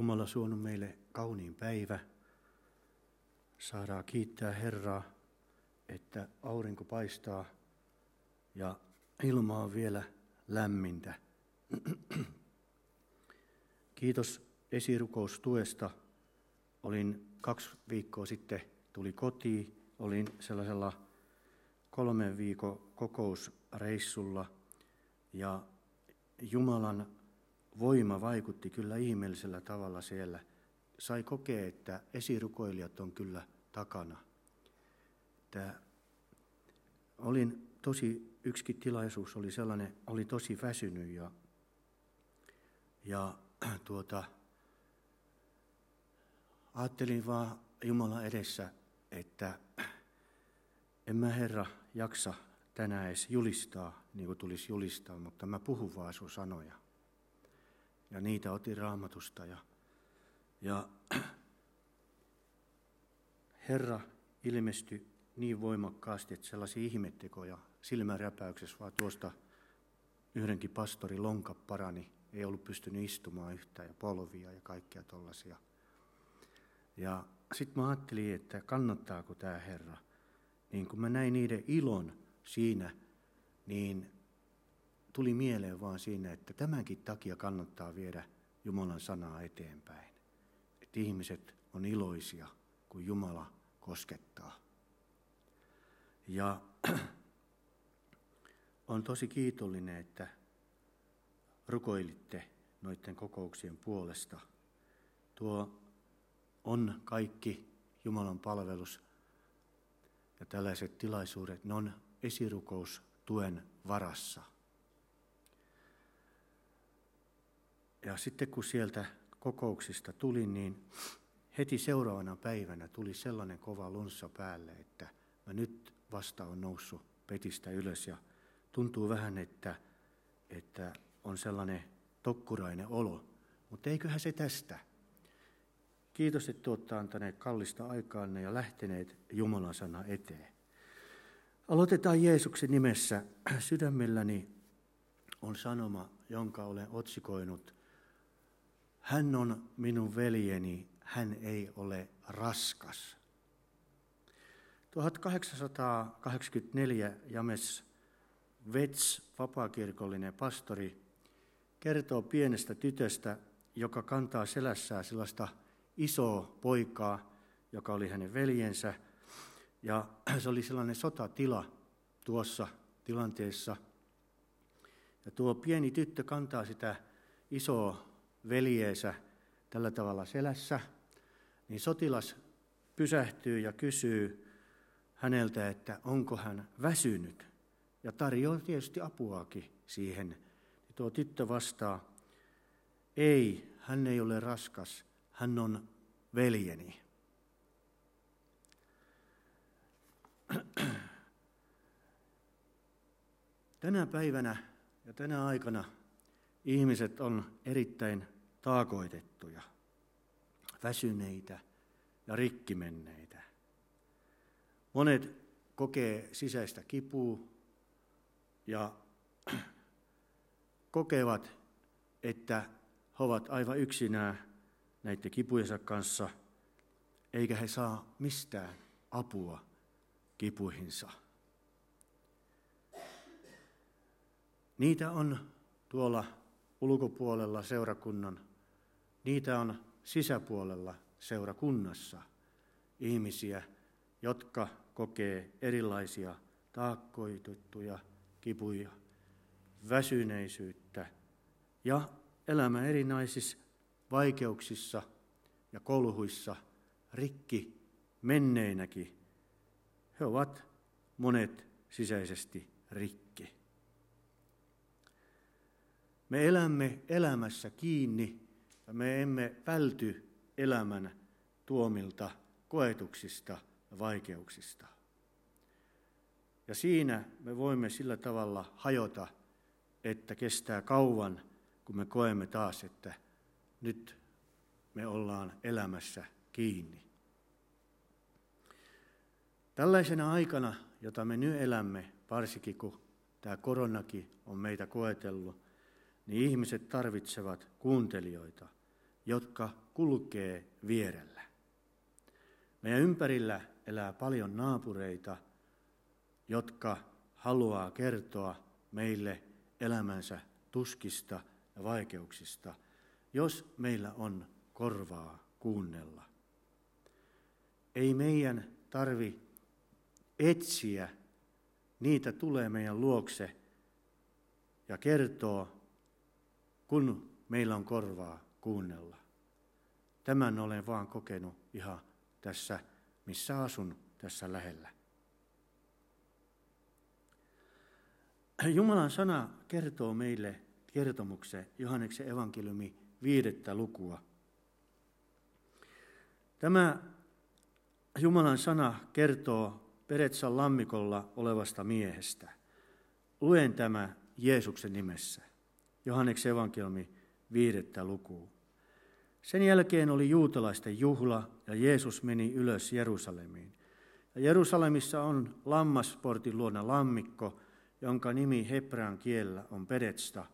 Jumala suonut meille kauniin päivä. Saadaan kiittää Herraa, että aurinko paistaa ja ilma on vielä lämmintä. Kiitos esirukoustuesta. Olin kaksi viikkoa sitten, tuli kotiin, olin sellaisella kolmen viikon kokousreissulla ja Jumalan voima vaikutti kyllä ihmeellisellä tavalla siellä. Sai kokea, että esirukoilijat on kyllä takana. Tämä olin tosi, yksikin tilaisuus oli sellainen, oli tosi väsynyt ja, ja tuota, ajattelin vaan Jumala edessä, että en mä Herra jaksa tänään edes julistaa, niin kuin tulisi julistaa, mutta mä puhun vaan sun sanoja. Ja niitä otin raamatusta ja, ja Herra ilmestyi niin voimakkaasti, että sellaisia ihmettekoja silmäräpäyksessä vaan tuosta yhdenkin pastori lonka parani, ei ollut pystynyt istumaan yhtään ja polvia ja kaikkia tollaisia. Ja sitten mä ajattelin, että kannattaako tämä Herra. Niin kun mä näin niiden ilon siinä, niin tuli mieleen vaan siinä, että tämänkin takia kannattaa viedä Jumalan sanaa eteenpäin. Että ihmiset on iloisia, kun Jumala koskettaa. Ja on tosi kiitollinen, että rukoilitte noiden kokouksien puolesta. Tuo on kaikki Jumalan palvelus ja tällaiset tilaisuudet, ne on esirukoustuen varassa. Ja sitten kun sieltä kokouksista tuli, niin heti seuraavana päivänä tuli sellainen kova lunssa päälle, että mä nyt vasta on noussut petistä ylös ja tuntuu vähän, että, että on sellainen tokkurainen olo. Mutta eiköhän se tästä. Kiitos, että olette antaneet kallista aikaanne ja lähteneet Jumalan sana eteen. Aloitetaan Jeesuksen nimessä. Sydämelläni on sanoma, jonka olen otsikoinut. Hän on minun veljeni, hän ei ole raskas. 1884 James Vets, vapaakirkollinen pastori, kertoo pienestä tytöstä, joka kantaa selässään sellaista isoa poikaa, joka oli hänen veljensä. Ja se oli sellainen sotatila tuossa tilanteessa. Ja tuo pieni tyttö kantaa sitä isoa veljeensä tällä tavalla selässä, niin sotilas pysähtyy ja kysyy häneltä, että onko hän väsynyt. Ja tarjoaa tietysti apuakin siihen. Ja tuo tyttö vastaa, ei, hän ei ole raskas, hän on veljeni. Tänä päivänä ja tänä aikana ihmiset on erittäin taakoitettuja, väsyneitä ja rikkimenneitä. Monet kokee sisäistä kipua ja kokevat, että he ovat aivan yksinään näiden kipujensa kanssa, eikä he saa mistään apua kipuihinsa. Niitä on tuolla ulkopuolella seurakunnan, niitä on sisäpuolella seurakunnassa ihmisiä, jotka kokee erilaisia taakkoitettuja kipuja, väsyneisyyttä ja elämä erinäisissä vaikeuksissa ja kolhuissa, rikki menneinäkin. He ovat monet sisäisesti rikki. Me elämme elämässä kiinni ja me emme välty elämän tuomilta koetuksista ja vaikeuksista. Ja siinä me voimme sillä tavalla hajota, että kestää kauan, kun me koemme taas, että nyt me ollaan elämässä kiinni. Tällaisena aikana, jota me nyt elämme, varsinkin kun tämä koronakin on meitä koetellut, niin ihmiset tarvitsevat kuuntelijoita. jotka kulkee vierellä. Meidän ympärillä elää paljon naapureita, jotka haluaa kertoa meille elämänsä tuskista ja vaikeuksista, jos meillä on korvaa kuunnella. Ei meidän tarvi etsiä, niitä tulee meidän luokse ja kertoo, kun meillä on korvaa kuunnella. Tämän olen vaan kokenut ihan tässä, missä asun tässä lähellä. Jumalan sana kertoo meille kertomuksen Johanneksen evankeliumi viidettä lukua. Tämä Jumalan sana kertoo Peretsan lammikolla olevasta miehestä. Luen tämä Jeesuksen nimessä. Johanneksen evankeliumi viidettä lukua. Sen jälkeen oli juutalaisten juhla ja Jeesus meni ylös Jerusalemiin. Ja Jerusalemissa on lammasportin luona lammikko, jonka nimi hebrean kielellä on Pedetsta,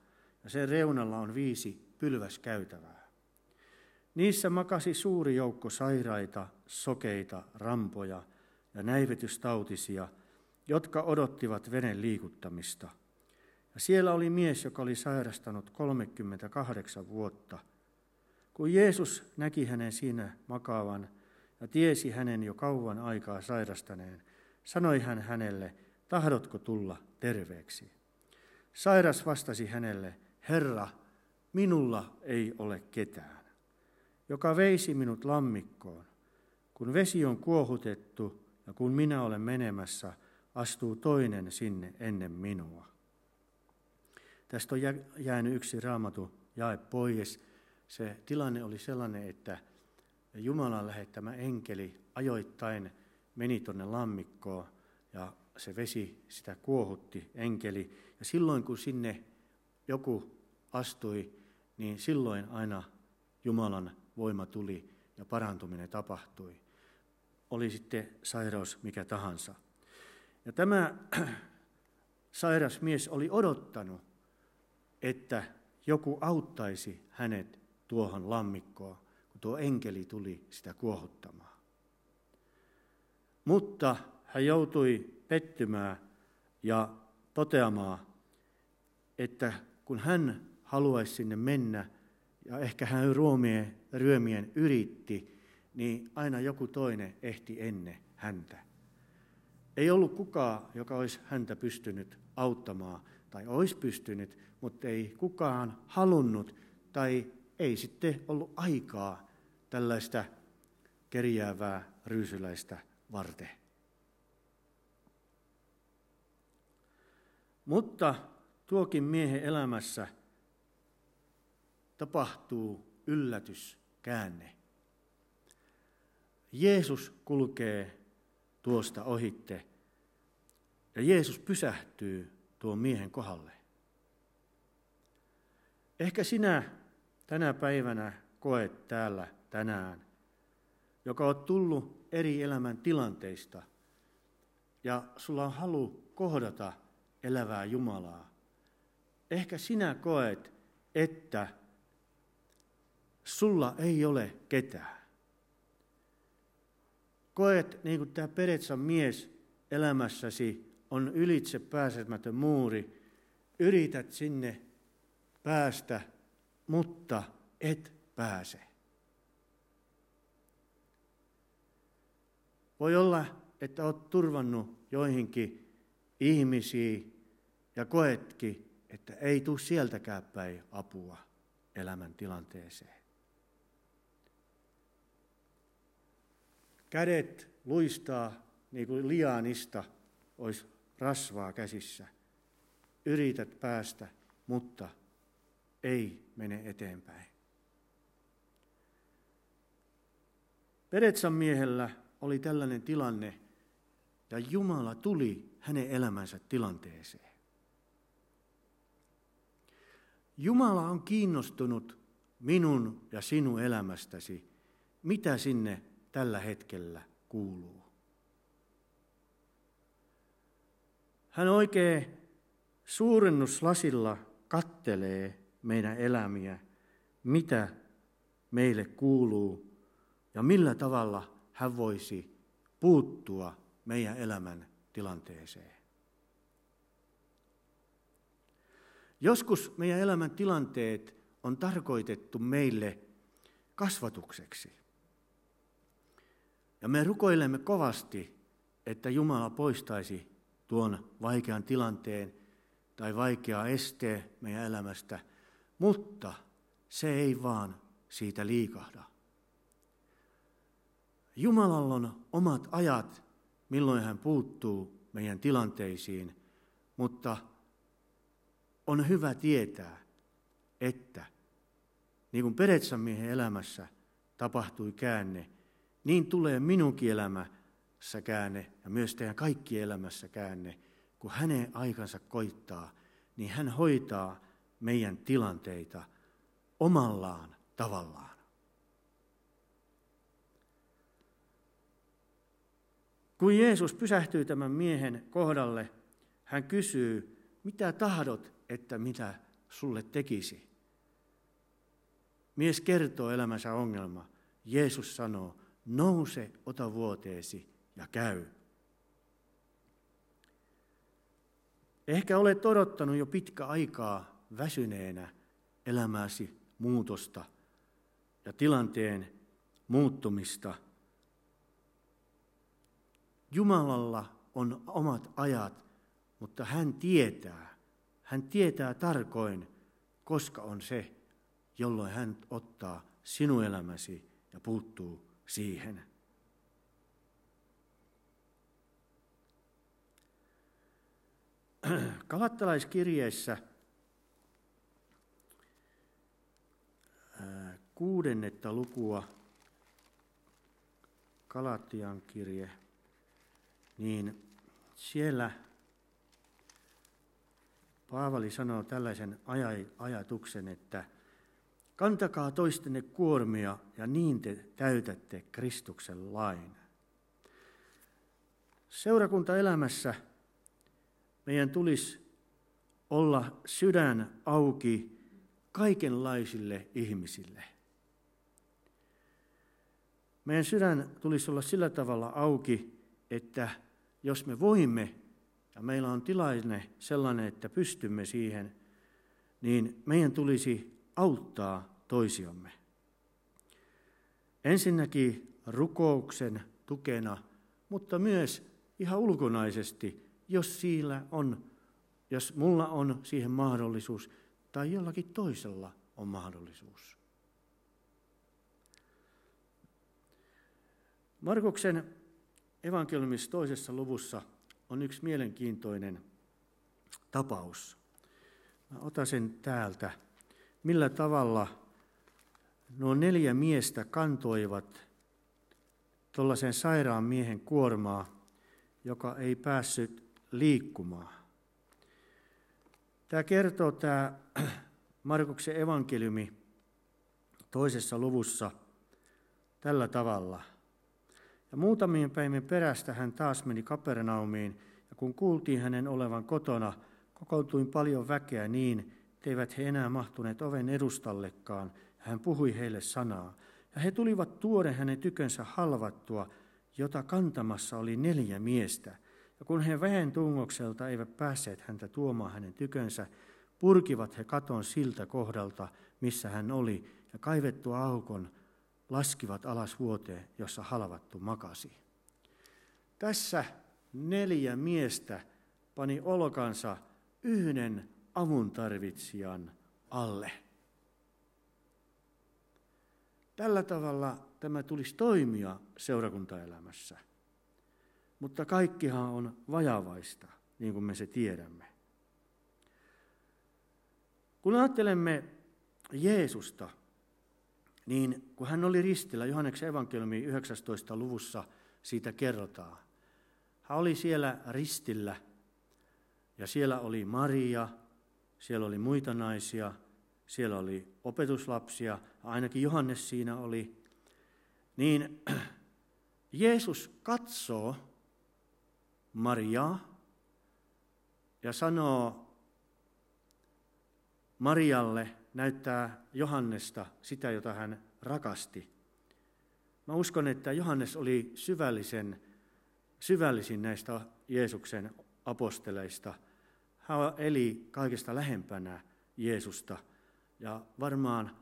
ja sen reunalla on viisi pylväskäytävää. Niissä makasi suuri joukko sairaita, sokeita, rampoja ja näivetystautisia, jotka odottivat veden liikuttamista. Siellä oli mies, joka oli sairastanut 38 vuotta. Kun Jeesus näki hänen siinä makaavan ja tiesi hänen jo kauan aikaa sairastaneen, sanoi hän hänelle, tahdotko tulla terveeksi? Sairas vastasi hänelle, Herra, minulla ei ole ketään, joka veisi minut lammikkoon. Kun vesi on kuohutettu ja kun minä olen menemässä, astuu toinen sinne ennen minua. Tästä on jäänyt yksi raamatu jae pois. Se tilanne oli sellainen, että Jumalan lähettämä enkeli ajoittain meni tuonne lammikkoon ja se vesi sitä kuohutti enkeli. Ja silloin kun sinne joku astui, niin silloin aina Jumalan voima tuli ja parantuminen tapahtui. Oli sitten sairaus mikä tahansa. Ja tämä sairas mies oli odottanut, että joku auttaisi hänet tuohon lammikkoon, kun tuo enkeli tuli sitä kuohuttamaan. Mutta hän joutui pettymään ja toteamaan, että kun hän haluaisi sinne mennä, ja ehkä hän ruomien, ryömien yritti, niin aina joku toinen ehti ennen häntä. Ei ollut kukaan, joka olisi häntä pystynyt auttamaan, tai olisi pystynyt, mutta ei kukaan halunnut, tai ei sitten ollut aikaa tällaista kerjäävää ryysyläistä varten. Mutta tuokin miehen elämässä tapahtuu yllätyskäänne. Jeesus kulkee tuosta ohitte ja Jeesus pysähtyy tuon miehen kohdalle. Ehkä sinä tänä päivänä koet täällä tänään, joka on tullut eri elämän tilanteista ja sulla on halu kohdata elävää Jumalaa. Ehkä sinä koet, että sulla ei ole ketään. Koet, niin kuin tämä Peretsan mies elämässäsi on ylitse pääsemätön muuri, yrität sinne päästä, mutta et pääse. Voi olla, että olet turvannut joihinkin ihmisiin ja koetkin, että ei tule sieltäkään päin apua elämän tilanteeseen. Kädet luistaa niin kuin lianista olisi rasvaa käsissä. Yrität päästä, mutta ei mene eteenpäin. Peretsan miehellä oli tällainen tilanne, ja Jumala tuli hänen elämänsä tilanteeseen. Jumala on kiinnostunut minun ja sinun elämästäsi, mitä sinne tällä hetkellä kuuluu. Hän oikein suurennuslasilla kattelee meidän elämiä, mitä meille kuuluu ja millä tavalla hän voisi puuttua meidän elämän tilanteeseen. Joskus meidän elämän tilanteet on tarkoitettu meille kasvatukseksi. Ja me rukoilemme kovasti, että Jumala poistaisi tuon vaikean tilanteen tai vaikeaa esteen meidän elämästä, mutta se ei vaan siitä liikahda. Jumalalla on omat ajat, milloin hän puuttuu meidän tilanteisiin, mutta on hyvä tietää, että niin kuin Peretsan miehen elämässä tapahtui käänne, niin tulee minunkin elämässä käänne ja myös teidän kaikkien elämässä käänne. Kun hänen aikansa koittaa, niin hän hoitaa meidän tilanteita omallaan tavallaan. Kun Jeesus pysähtyy tämän miehen kohdalle, hän kysyy, mitä tahdot, että mitä sulle tekisi? Mies kertoo elämänsä ongelma. Jeesus sanoo, nouse, ota vuoteesi ja käy. Ehkä olet odottanut jo pitkä aikaa väsyneenä elämäsi muutosta ja tilanteen muuttumista. Jumalalla on omat ajat, mutta hän tietää, hän tietää tarkoin, koska on se, jolloin hän ottaa sinun elämäsi ja puuttuu siihen. Kalattalaiskirjeessä kuudennetta lukua, Kalatian kirje, niin siellä Paavali sanoo tällaisen ajatuksen, että kantakaa toistenne kuormia ja niin te täytätte Kristuksen lain. Seurakuntaelämässä meidän tulisi olla sydän auki kaikenlaisille ihmisille. Meidän sydän tulisi olla sillä tavalla auki, että jos me voimme ja meillä on tilanne sellainen, että pystymme siihen, niin meidän tulisi auttaa toisiamme. Ensinnäkin rukouksen tukena, mutta myös ihan ulkonaisesti, jos siellä on, jos mulla on siihen mahdollisuus tai jollakin toisella on mahdollisuus. Markuksen evankeliumissa toisessa luvussa on yksi mielenkiintoinen tapaus. Mä otan sen täältä. Millä tavalla nuo neljä miestä kantoivat tuollaisen sairaan miehen kuormaa, joka ei päässyt liikkumaan. Tämä kertoo tämä Markuksen evankeliumi toisessa luvussa tällä tavalla – ja muutamien päivien perästä hän taas meni Kapernaumiin, ja kun kuultiin hänen olevan kotona, kokoontui paljon väkeä niin, etteivät he enää mahtuneet oven edustallekaan, ja hän puhui heille sanaa. Ja he tulivat tuoden hänen tykönsä halvattua, jota kantamassa oli neljä miestä. Ja kun he väen tungokselta eivät päässeet häntä tuomaan hänen tykönsä, purkivat he katon siltä kohdalta, missä hän oli, ja kaivettua aukon laskivat alas vuoteen, jossa halvattu makasi. Tässä neljä miestä pani olkansa yhden avuntarvitsijan alle. Tällä tavalla tämä tulisi toimia seurakuntaelämässä. Mutta kaikkihan on vajavaista, niin kuin me se tiedämme. Kun ajattelemme Jeesusta, niin kun hän oli ristillä, Johanneksen evankeliumi 19. luvussa siitä kerrotaan. Hän oli siellä ristillä ja siellä oli Maria, siellä oli muita naisia, siellä oli opetuslapsia, ainakin Johannes siinä oli. Niin Jeesus katsoo Mariaa ja sanoo Marialle, näyttää Johannesta sitä, jota hän rakasti. Mä uskon, että Johannes oli syvällisen, syvällisin näistä Jeesuksen aposteleista. Hän eli kaikesta lähempänä Jeesusta ja varmaan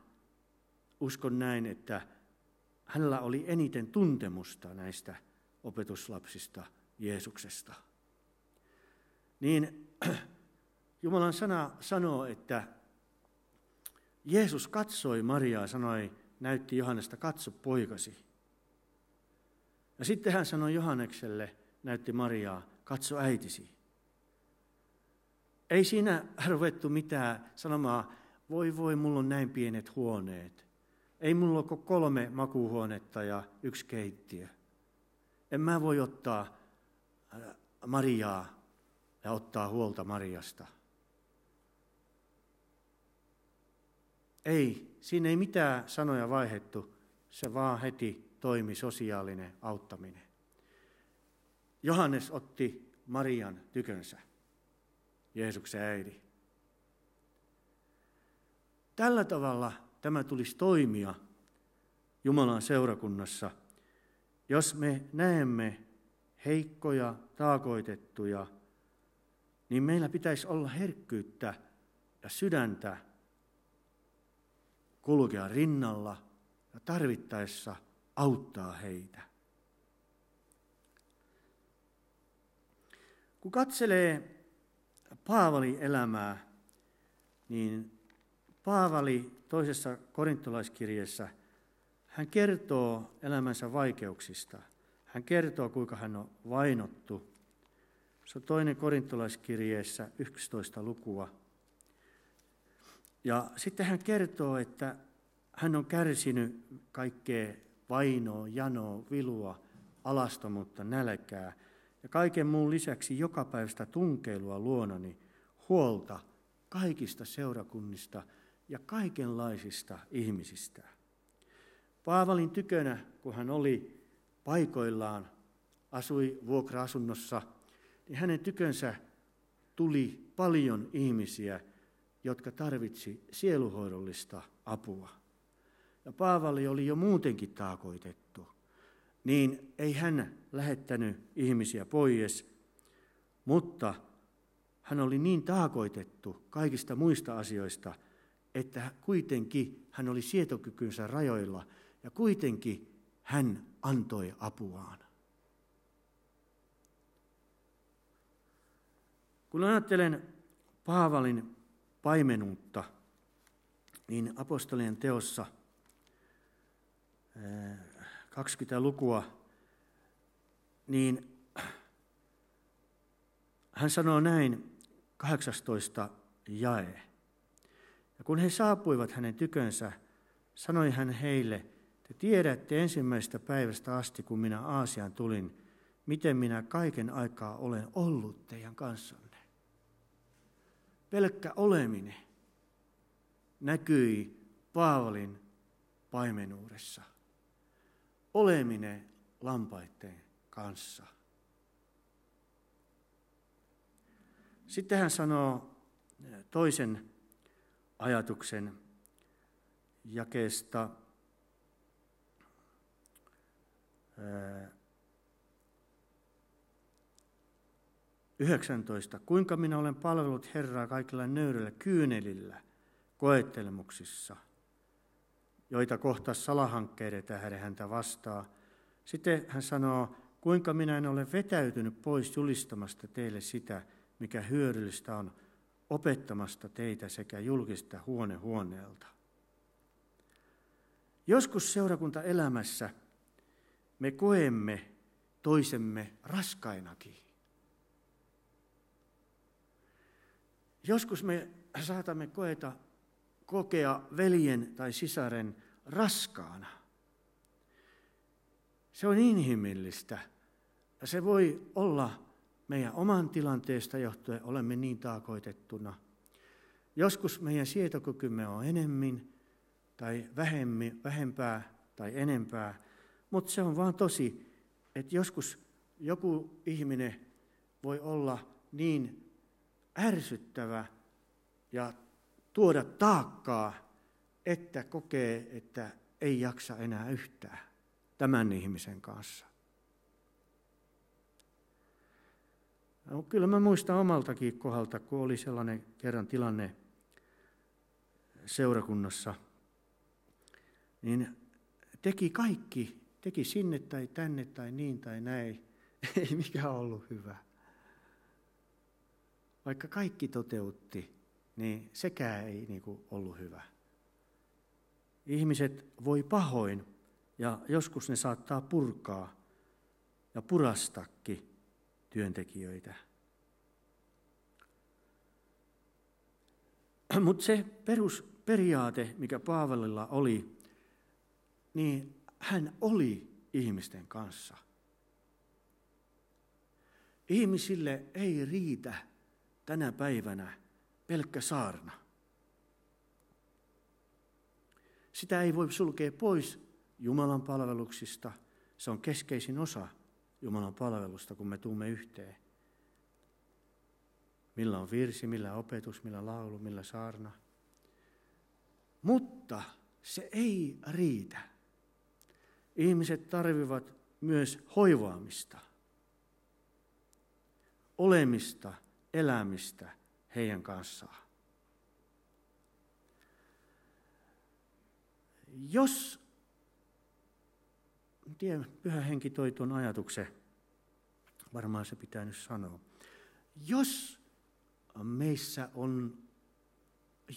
uskon näin, että hänellä oli eniten tuntemusta näistä opetuslapsista Jeesuksesta. Niin Jumalan sana sanoo, että Jeesus katsoi Mariaa sanoi, näytti Johannesta, katso poikasi. Ja sitten hän sanoi Johannekselle, näytti Mariaa, katso äitisi. Ei siinä ruvettu mitään sanomaan, voi voi, mulla on näin pienet huoneet. Ei mulla ole kolme makuuhuonetta ja yksi keittiö. En mä voi ottaa Mariaa ja ottaa huolta Mariasta. Ei, siinä ei mitään sanoja vaihettu, se vaan heti toimi sosiaalinen auttaminen. Johannes otti Marian tykönsä, Jeesuksen äidi. Tällä tavalla tämä tulisi toimia Jumalan seurakunnassa, jos me näemme heikkoja, taakoitettuja, niin meillä pitäisi olla herkkyyttä ja sydäntä kulkea rinnalla ja tarvittaessa auttaa heitä. Kun katselee Paavalin elämää, niin Paavali toisessa korintolaiskirjeessä, hän kertoo elämänsä vaikeuksista. Hän kertoo, kuinka hän on vainottu. Se on toinen korintolaiskirjeessä 11 lukua. Ja sitten hän kertoo, että hän on kärsinyt kaikkea vainoa, janoa, vilua, alastomuutta, nälkää ja kaiken muun lisäksi jokapäiväistä tunkeilua luonani, huolta kaikista seurakunnista ja kaikenlaisista ihmisistä. Paavalin tykönä, kun hän oli paikoillaan, asui vuokra-asunnossa, niin hänen tykönsä tuli paljon ihmisiä, jotka tarvitsi sieluhoidollista apua. Ja Paavali oli jo muutenkin taakoitettu, niin ei hän lähettänyt ihmisiä pois, mutta hän oli niin taakoitettu kaikista muista asioista, että kuitenkin hän oli sietokykynsä rajoilla ja kuitenkin hän antoi apuaan. Kun ajattelen Paavalin paimenuutta, niin apostolien teossa 20 lukua, niin hän sanoo näin 18 jae. Ja kun he saapuivat hänen tykönsä, sanoi hän heille, te tiedätte ensimmäisestä päivästä asti, kun minä Aasiaan tulin, miten minä kaiken aikaa olen ollut teidän kanssanne. Pelkkä oleminen näkyi Paavalin paimenuudessa. Oleminen lampaiden kanssa. Sitten hän sanoo toisen ajatuksen jakeesta 19. Kuinka minä olen palvellut Herraa kaikilla nöyryllä kyynelillä koettelemuksissa, joita kohtaa salahankkeiden tähden häntä vastaa. Sitten hän sanoo, kuinka minä en ole vetäytynyt pois julistamasta teille sitä, mikä hyödyllistä on, opettamasta teitä sekä julkista huone huoneelta. Joskus seurakuntaelämässä me koemme toisemme raskainakin. Joskus me saatamme koeta, kokea veljen tai sisaren raskaana. Se on inhimillistä. Ja se voi olla meidän oman tilanteesta johtuen, olemme niin taakoitettuna. Joskus meidän sietokykymme on enemmän tai vähempää tai enempää, mutta se on vaan tosi, että joskus joku ihminen voi olla niin ärsyttävä ja tuoda taakkaa, että kokee, että ei jaksa enää yhtään tämän ihmisen kanssa. No, kyllä mä muistan omaltakin kohdalta, kun oli sellainen kerran tilanne seurakunnassa, niin teki kaikki, teki sinne tai tänne tai niin tai näin. Ei mikään ollut hyvä. Vaikka kaikki toteutti, niin sekään ei niin kuin ollut hyvä. Ihmiset voi pahoin ja joskus ne saattaa purkaa ja purastakin työntekijöitä. Mutta se perusperiaate, mikä Paavalilla oli, niin hän oli ihmisten kanssa. Ihmisille ei riitä tänä päivänä pelkkä saarna. Sitä ei voi sulkea pois Jumalan palveluksista. Se on keskeisin osa Jumalan palvelusta, kun me tuumme yhteen. Millä on virsi, millä opetus, millä laulu, millä saarna. Mutta se ei riitä. Ihmiset tarvivat myös hoivaamista, olemista, elämistä heidän kanssaan. Jos, en tiedä, pyhä henki toi tuon ajatuksen, varmaan se pitää nyt sanoa. Jos meissä on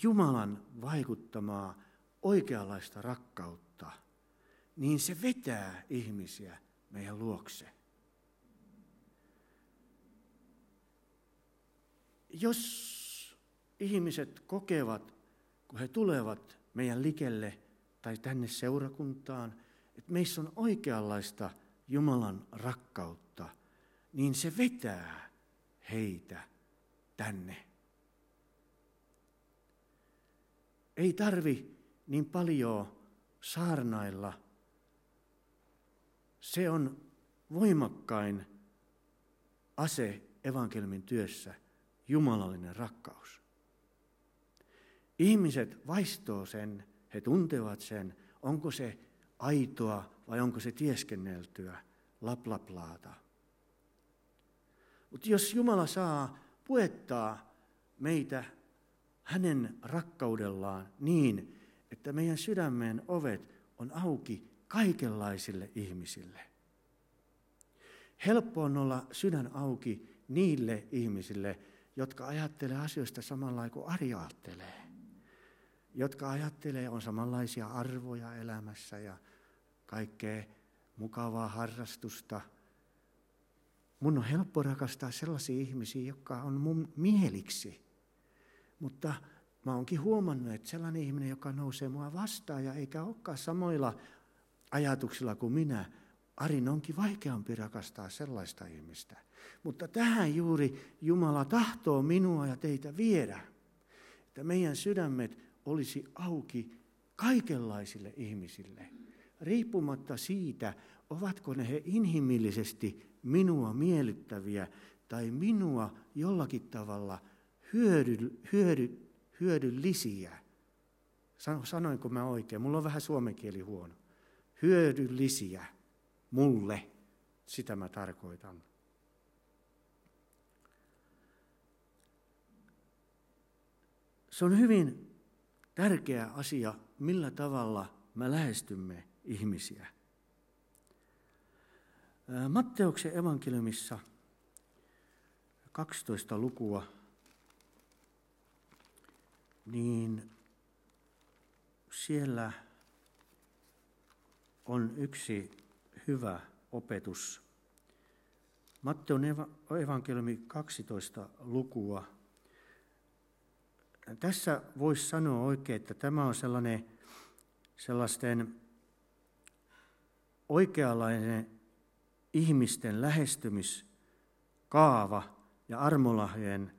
Jumalan vaikuttamaa oikeanlaista rakkautta, niin se vetää ihmisiä meidän luokse. Jos ihmiset kokevat, kun he tulevat meidän likelle tai tänne seurakuntaan, että meissä on oikeanlaista Jumalan rakkautta, niin se vetää heitä tänne. Ei tarvi niin paljon saarnailla. Se on voimakkain ase evankelmin työssä, jumalallinen rakkaus. Ihmiset vaistoo sen, he tuntevat sen, onko se aitoa vai onko se tieskenneltyä, laplaplaata. Mutta jos Jumala saa puettaa meitä hänen rakkaudellaan niin, että meidän sydämeen ovet on auki kaikenlaisille ihmisille. Helppo on olla sydän auki niille ihmisille, jotka ajattelee asioista samalla kuin Ari ajattelee. Jotka ajattelee, on samanlaisia arvoja elämässä ja kaikkea mukavaa harrastusta – Mun on helppo rakastaa sellaisia ihmisiä, jotka on mun mieliksi. Mutta mä oonkin huomannut, että sellainen ihminen, joka nousee mua vastaan ja eikä olekaan samoilla ajatuksilla kuin minä, Arin onkin vaikeampi rakastaa sellaista ihmistä. Mutta tähän juuri Jumala tahtoo minua ja teitä viedä, että meidän sydämet olisi auki kaikenlaisille ihmisille, riippumatta siitä, ovatko ne he inhimillisesti minua miellyttäviä tai minua jollakin tavalla hyödy, hyödy, hyödyllisiä. Sanoinko mä oikein? Mulla on vähän suomen kieli huono. Hyödyllisiä mulle, sitä mä tarkoitan. Se on hyvin tärkeä asia, millä tavalla me lähestymme ihmisiä. Matteuksen evankeliumissa 12 lukua, niin siellä on yksi hyvä opetus. Matteon evankeliumi 12 lukua. Tässä voisi sanoa oikein, että tämä on sellainen sellaisten oikeanlainen ihmisten lähestymiskaava ja armolahjojen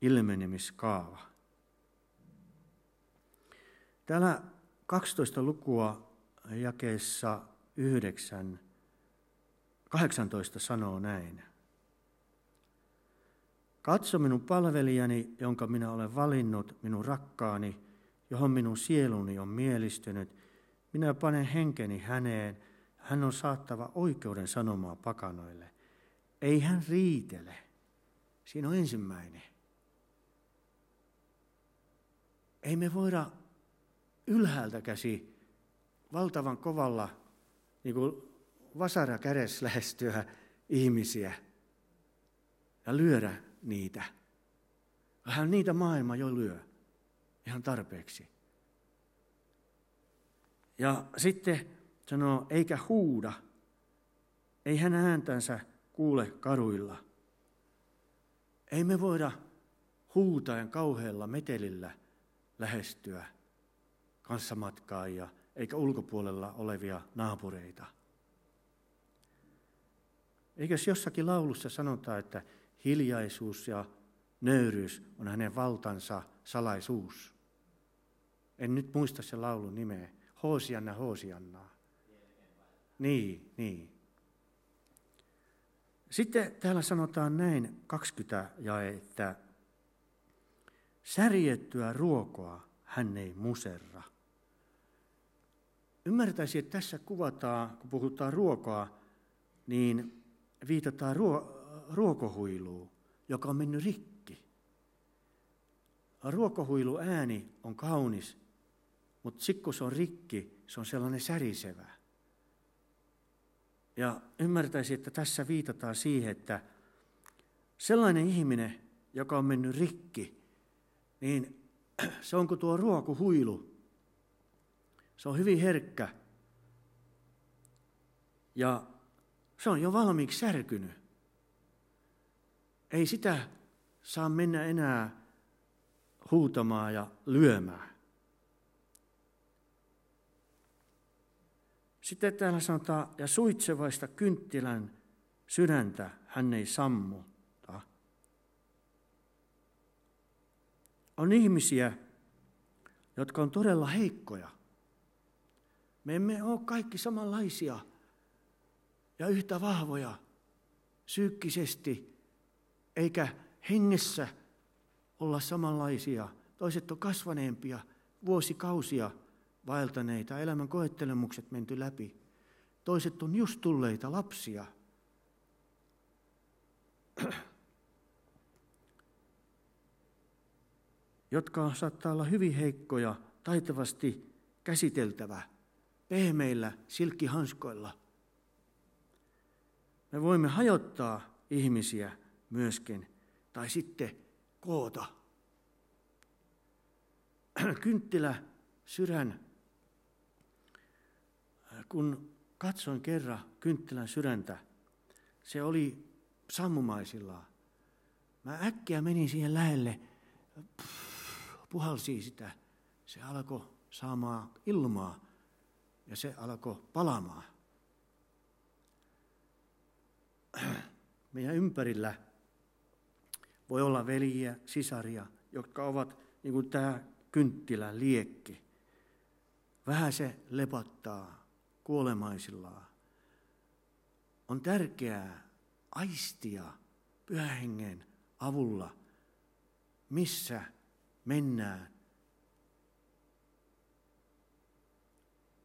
ilmenemiskaava. Täällä 12 lukua jakeessa 9, 18 sanoo näin. Katso minun palvelijani, jonka minä olen valinnut, minun rakkaani, johon minun sieluni on mielistynyt. minä panen henkeni häneen, hän on saattava oikeuden sanomaa pakanoille. Ei hän riitele. Siinä on ensimmäinen. Ei me voida ylhäältä käsi valtavan kovalla niin kuin vasara kädessä lähestyä ihmisiä ja lyödä niitä. Vähän niitä maailma jo lyö ihan tarpeeksi. Ja sitten sanoo, eikä huuda, ei hän ääntänsä kuule karuilla. Ei me voida huutaen kauhealla metelillä lähestyä kanssamatkaajia eikä ulkopuolella olevia naapureita. Eikös jossakin laulussa sanota, että hiljaisuus ja nöyryys on hänen valtansa salaisuus? En nyt muista sen laulun nimeä. Hoosianna, Hoosiannaa. Niin, niin. Sitten täällä sanotaan näin 20 jae, että särjettyä ruokoa hän ei muserra. Ymmärtäisi, että tässä kuvataan, kun puhutaan ruokaa, niin viitataan ruo- ruokohuiluun, joka on mennyt rikki. Ruokohuilu ääni on kaunis, mutta sitten kun se on rikki, se on sellainen särisevä. Ja ymmärtäisi, että tässä viitataan siihen, että sellainen ihminen, joka on mennyt rikki, niin se on kuin tuo ruokuhuilu. Se on hyvin herkkä. Ja se on jo valmiiksi särkynyt. Ei sitä saa mennä enää huutamaan ja lyömään. Sitten täällä sanotaan, ja suitsevaista kynttilän sydäntä hän ei sammuta. On ihmisiä, jotka on todella heikkoja. Me emme ole kaikki samanlaisia ja yhtä vahvoja psyykkisesti, eikä hengessä olla samanlaisia. Toiset on kasvaneempia vuosikausia – vaeltaneita, elämän koettelemukset menty läpi. Toiset on just tulleita lapsia. jotka saattaa olla hyvin heikkoja, taitavasti käsiteltävä, pehmeillä silkkihanskoilla. Me voimme hajottaa ihmisiä myöskin, tai sitten koota. Kynttilä sydän kun katsoin kerran kynttilän sydäntä, se oli sammumaisillaan. Mä äkkiä menin siihen lähelle, puhalsi sitä. Se alkoi saamaan ilmaa ja se alkoi palamaan. Meidän ympärillä voi olla veljiä, sisaria, jotka ovat niin kuin tämä kynttilän liekki. Vähän se lepottaa, kuolemaisillaan. On tärkeää aistia pyhähengen avulla, missä mennään.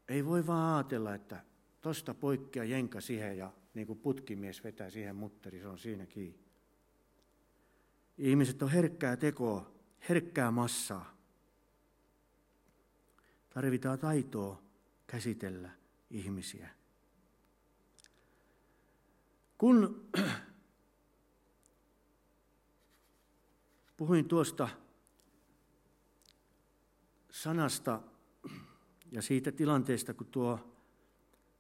Ei voi vaan ajatella, että tosta poikkea jenka siihen ja niin kuin putkimies vetää siihen mutteri, se on siinä kiinni. Ihmiset on herkkää tekoa, herkkää massaa. Tarvitaan taitoa käsitellä ihmisiä. Kun puhuin tuosta sanasta ja siitä tilanteesta, kun tuo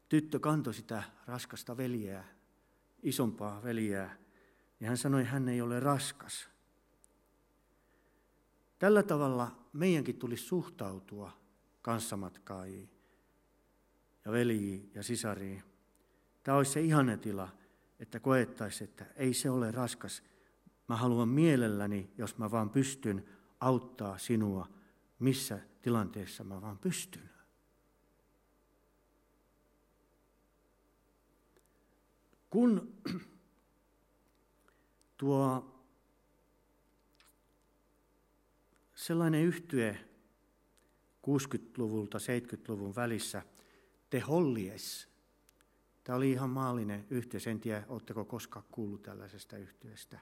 tyttö kantoi sitä raskasta veljeä, isompaa veljeä, niin hän sanoi, että hän ei ole raskas. Tällä tavalla meidänkin tulisi suhtautua kanssamatkaajiin ja veljiin ja sisariin. Tämä olisi se ihanne tila, että koettaisiin, että ei se ole raskas. Mä haluan mielelläni, jos mä vaan pystyn, auttaa sinua, missä tilanteessa mä vaan pystyn. Kun tuo sellainen yhtye 60-luvulta 70-luvun välissä – te hollies. Tämä oli ihan maallinen yhteys, en tiedä, oletteko koskaan kuullut tällaisesta yhteydestä.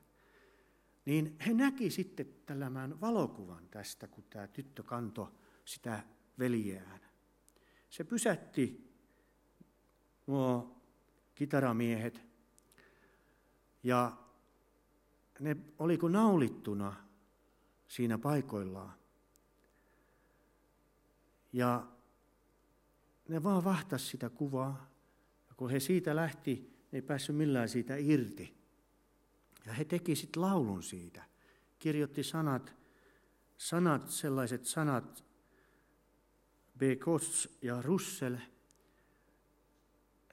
Niin he näki sitten tällaisen valokuvan tästä, kun tämä tyttö kantoi sitä veljeään. Se pysätti nuo kitaramiehet ja ne oli kuin naulittuna siinä paikoillaan. Ja ne vaan vahtas sitä kuvaa. Ja kun he siitä lähti, ne ei päässyt millään siitä irti. Ja he teki sitten laulun siitä. Kirjoitti sanat, sanat, sellaiset sanat, Bekots ja Russell.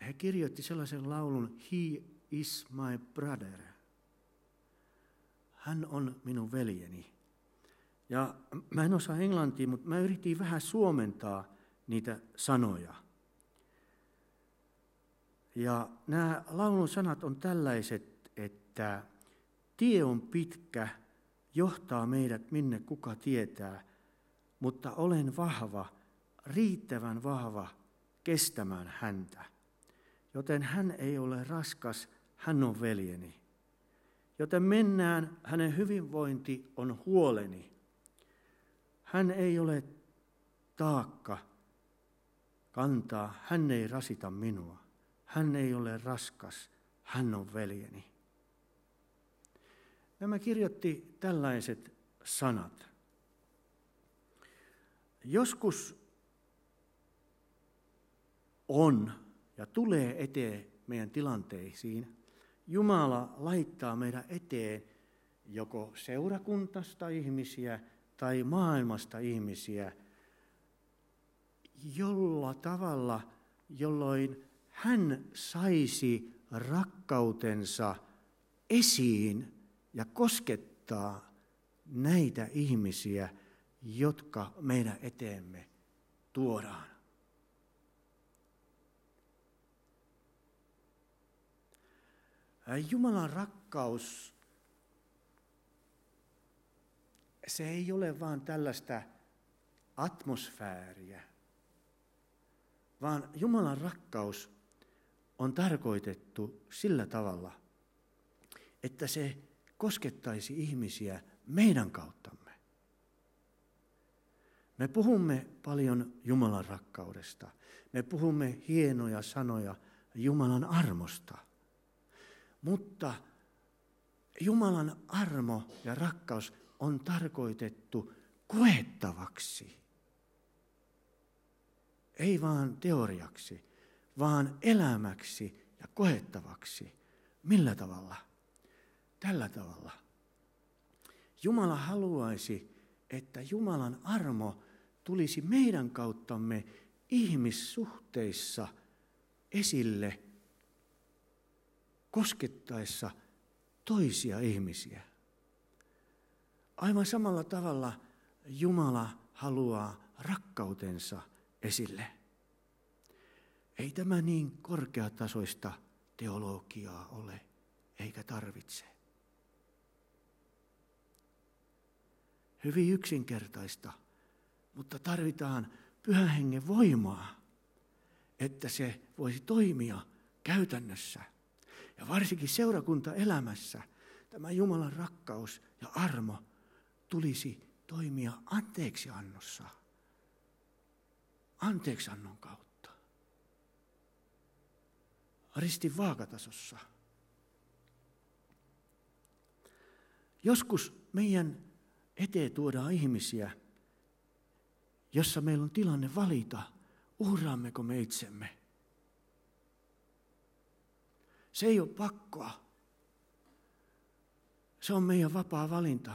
He kirjoitti sellaisen laulun, He is my brother. Hän on minun veljeni. Ja mä en osaa englantia, mutta mä yritin vähän suomentaa niitä sanoja. Ja nämä laulun sanat on tällaiset, että tie on pitkä, johtaa meidät minne kuka tietää, mutta olen vahva, riittävän vahva kestämään häntä. Joten hän ei ole raskas, hän on veljeni. Joten mennään, hänen hyvinvointi on huoleni. Hän ei ole taakka kantaa, hän ei rasita minua. Hän ei ole raskas, hän on veljeni. Nämä kirjoitti tällaiset sanat. Joskus on ja tulee eteen meidän tilanteisiin. Jumala laittaa meidän eteen joko seurakuntasta ihmisiä tai maailmasta ihmisiä, jolla tavalla, jolloin hän saisi rakkautensa esiin ja koskettaa näitä ihmisiä, jotka meidän eteemme tuodaan. Jumalan rakkaus, se ei ole vain tällaista atmosfääriä, vaan Jumalan rakkaus on tarkoitettu sillä tavalla, että se koskettaisi ihmisiä meidän kauttamme. Me puhumme paljon Jumalan rakkaudesta. Me puhumme hienoja sanoja Jumalan armosta – mutta Jumalan armo ja rakkaus on tarkoitettu koettavaksi. Ei vaan teoriaksi, vaan elämäksi ja koettavaksi. Millä tavalla? Tällä tavalla. Jumala haluaisi, että Jumalan armo tulisi meidän kauttamme ihmissuhteissa esille – koskettaessa toisia ihmisiä. Aivan samalla tavalla Jumala haluaa rakkautensa esille. Ei tämä niin korkeatasoista teologiaa ole, eikä tarvitse. Hyvin yksinkertaista, mutta tarvitaan pyhän hengen voimaa, että se voisi toimia käytännössä. Ja varsinkin seurakuntaelämässä tämä Jumalan rakkaus ja armo tulisi toimia anteeksiannossa. Anteeksiannon kautta. Ristin vaakatasossa. Joskus meidän eteen tuodaan ihmisiä, jossa meillä on tilanne valita, uhraammeko me itsemme – se ei ole pakkoa. Se on meidän vapaa valinta,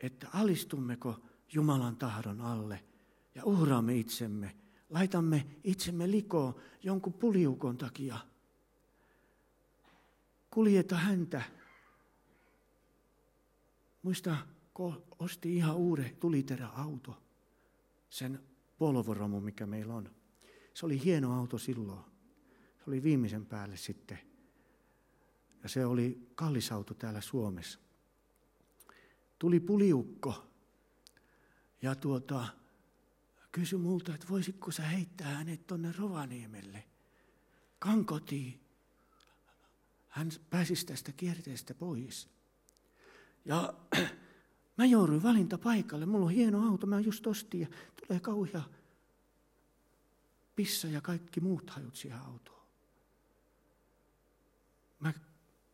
että alistummeko Jumalan tahdon alle ja uhraamme itsemme, laitamme itsemme likoon jonkun puliukon takia. Kuljeta häntä. Muista, kun osti ihan uuden tuliteräauto, sen polvoromu, mikä meillä on. Se oli hieno auto silloin. Se oli viimeisen päälle sitten ja se oli kallis auto täällä Suomessa. Tuli puliukko ja tuota, kysyi multa, että voisitko sä heittää hänet tuonne Rovaniemelle, kankotiin. Hän pääsisi tästä kierteestä pois. Ja mä jouduin valintapaikalle. Mulla on hieno auto, mä just ostin ja tulee kauhea pissa ja kaikki muut hajut siihen autoon. Mä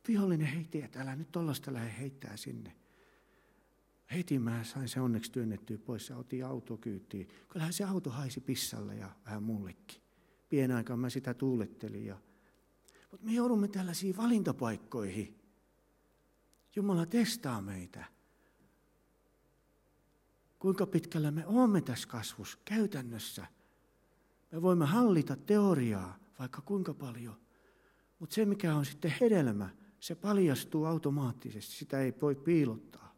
vihollinen heitti, että älä nyt tollasta lähde heittää sinne. Heti mä sain se onneksi työnnettyä pois ja otin autokyytiin. Kyllähän se auto haisi pissalle ja vähän mullekin. Pien aikaan mä sitä tuulettelin. Ja... Mutta me joudumme tällaisiin valintapaikkoihin. Jumala testaa meitä. Kuinka pitkällä me olemme tässä kasvussa käytännössä. Me voimme hallita teoriaa vaikka kuinka paljon. Mutta se, mikä on sitten hedelmä, se paljastuu automaattisesti. Sitä ei voi piilottaa.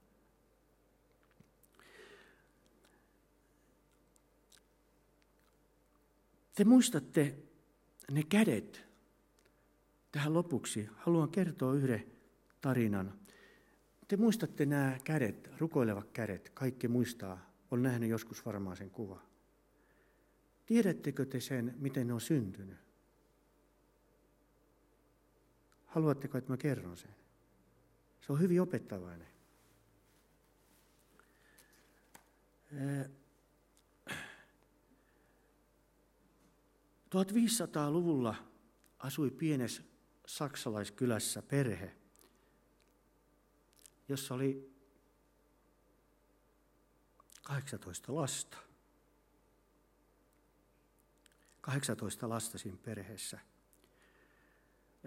Te muistatte ne kädet. Tähän lopuksi haluan kertoa yhden tarinan. Te muistatte nämä kädet, rukoilevat kädet. Kaikki muistaa, on nähnyt joskus varmaan sen kuva. Tiedättekö te sen, miten ne on syntynyt? Haluatteko, että mä kerron sen? Se on hyvin opettavainen. 1500-luvulla asui pienessä saksalaiskylässä perhe, jossa oli 18 lasta. 18 lasta siinä perheessä.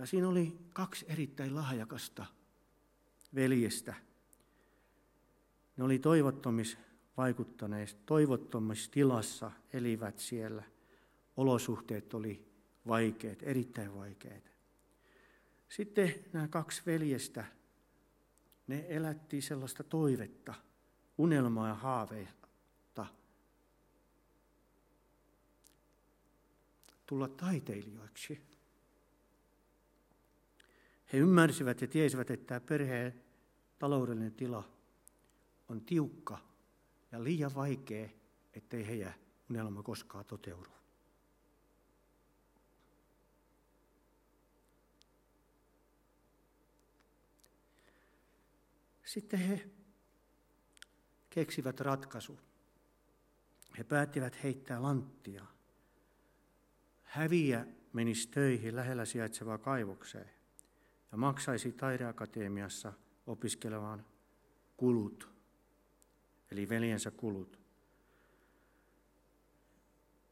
Ja siinä oli kaksi erittäin lahjakasta veljestä. Ne oli toivottomis vaikuttaneet, toivottomissa tilassa elivät siellä – olosuhteet oli vaikeat, erittäin vaikeat. Sitten nämä kaksi veljestä, ne elätti sellaista toivetta, unelmaa ja haaveita tulla taiteilijoiksi. He ymmärsivät ja tiesivät, että tämä perheen taloudellinen tila on tiukka ja liian vaikea, ettei heidän unelma koskaan toteudu. Sitten he keksivät ratkaisu. He päättivät heittää lanttia. Häviä menisi töihin lähellä sijaitsevaan kaivokseen ja maksaisi taideakatemiassa opiskelevan kulut, eli veljensä kulut.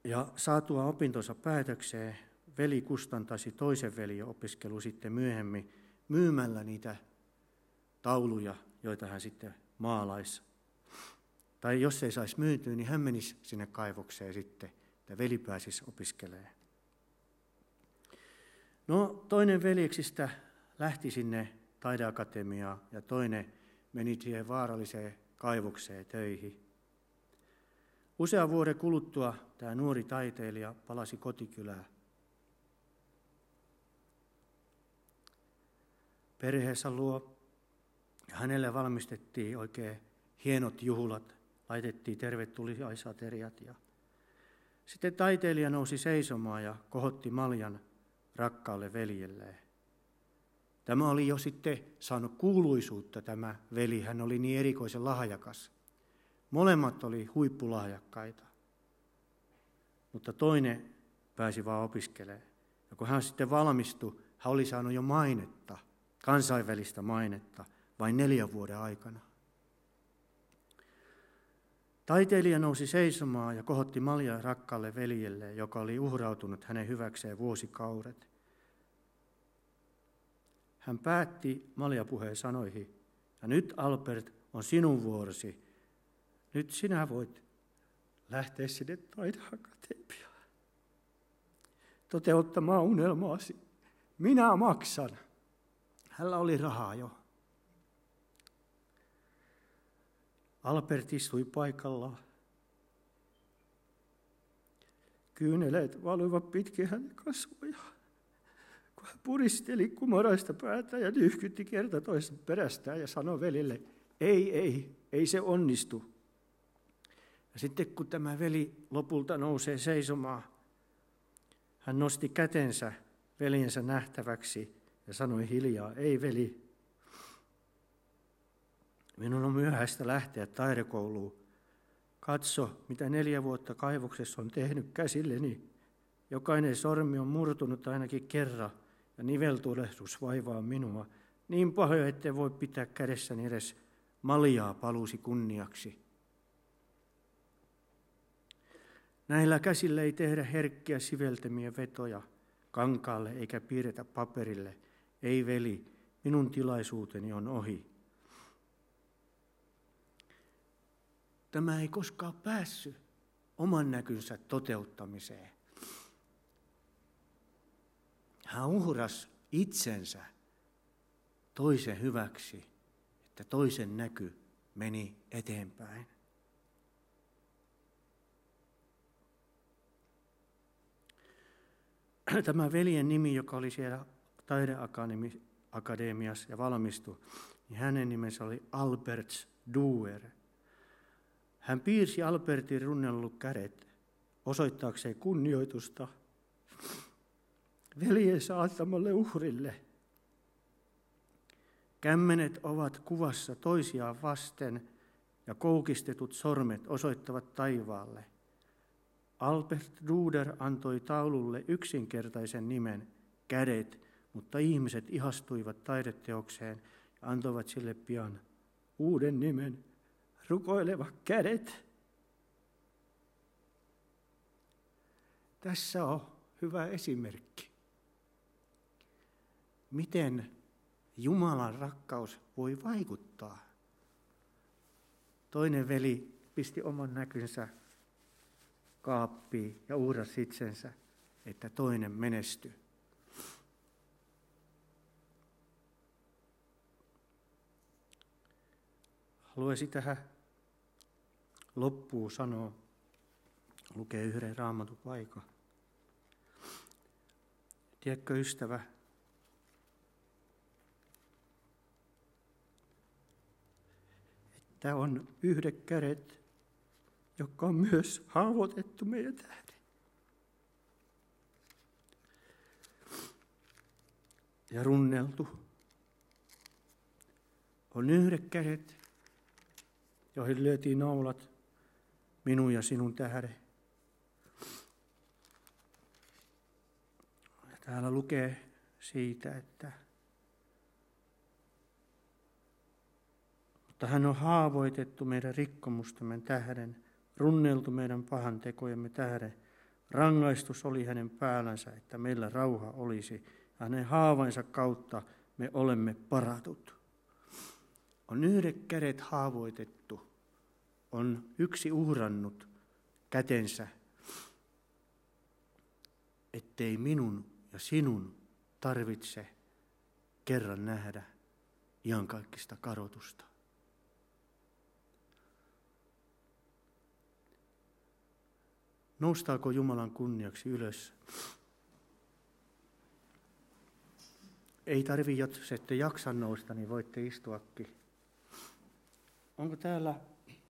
Ja saatua opintonsa päätökseen, veli kustantaisi toisen veljen opiskelu sitten myöhemmin myymällä niitä tauluja joita hän sitten maalaisi. Tai jos ei saisi myytyä, niin hän menisi sinne kaivokseen sitten, ja veli pääsisi opiskelemaan. No, toinen veljeksistä lähti sinne taideakatemiaan ja toinen meni siihen vaaralliseen kaivokseen töihin. Usean vuoden kuluttua tämä nuori taiteilija palasi kotikylään. Perheessä luo ja hänelle valmistettiin oikein hienot juhlat, laitettiin tervetuliaisateriat. Ja sitten taiteilija nousi seisomaan ja kohotti maljan rakkaalle veljelleen. Tämä oli jo sitten saanut kuuluisuutta tämä veli, hän oli niin erikoisen lahjakas. Molemmat oli huippulahjakkaita, mutta toinen pääsi vaan opiskelemaan. Ja kun hän sitten valmistui, hän oli saanut jo mainetta, kansainvälistä mainetta – vain neljän vuoden aikana. Taiteilija nousi seisomaan ja kohotti malja rakkaalle veljelle, joka oli uhrautunut hänen hyväkseen vuosikaudet. Hän päätti maljapuheen sanoihin, ja nyt Albert on sinun vuorosi. Nyt sinä voit lähteä sinne taideakatemiaan toteuttamaan unelmaasi. Minä maksan. Hänellä oli rahaa jo. Albert istui paikallaan. Kyyneleet valuivat pitkin hänen kasvojaan. Puristeli kumaraista päätä ja nyhkytti kerta toisen perästään ja sanoi velille, ei, ei, ei se onnistu. Ja sitten kun tämä veli lopulta nousee seisomaan, hän nosti kätensä veljensä nähtäväksi ja sanoi hiljaa, ei veli, minun on myöhäistä lähteä taidekouluun. Katso, mitä neljä vuotta kaivoksessa on tehnyt käsilleni. Jokainen sormi on murtunut ainakin kerran ja niveltulehdus vaivaa minua. Niin pahoja, ettei voi pitää kädessäni edes maljaa palusi kunniaksi. Näillä käsillä ei tehdä herkkiä siveltämiä vetoja kankaalle eikä piirretä paperille. Ei veli, minun tilaisuuteni on ohi. Tämä ei koskaan päässyt oman näkynsä toteuttamiseen. Hän uhras itsensä toisen hyväksi, että toisen näky meni eteenpäin. Tämä veljen nimi, joka oli siellä taideakademiassa ja valmistui, niin hänen nimensä oli Albert Duer. Hän piirsi Albertin runnellut kädet osoittaakseen kunnioitusta veljensä antamalle uhrille. Kämmenet ovat kuvassa toisiaan vasten ja koukistetut sormet osoittavat taivaalle. Albert Duder antoi taululle yksinkertaisen nimen, kädet, mutta ihmiset ihastuivat taideteokseen ja antoivat sille pian uuden nimen, rukoileva kädet. Tässä on hyvä esimerkki miten Jumalan rakkaus voi vaikuttaa. Toinen veli pisti oman näkynsä kaappiin ja uhrasi itsensä, että toinen menestyi. Haluaisin tähän loppuun sanoa, lukee yhden raamatun paikan. Tiedätkö ystävä, Tämä on yhdet kädet, jotka on myös haavoitettu meidän tähden. Ja runneltu. On yhdet kädet, joihin lyötiin naulat minun ja sinun tähden. Ja täällä lukee siitä, että Mutta hän on haavoitettu meidän rikkomustamme tähden, runneltu meidän pahan tekojemme tähden. Rangaistus oli hänen päällänsä, että meillä rauha olisi. Hänen haavainsa kautta me olemme paratut. On yhdet kädet haavoitettu. On yksi uhrannut kätensä, ettei minun ja sinun tarvitse kerran nähdä iankaikkista karotusta. Noustaako Jumalan kunniaksi ylös? Ei tarvi, jos ette jaksa nousta, niin voitte istuakin. Onko täällä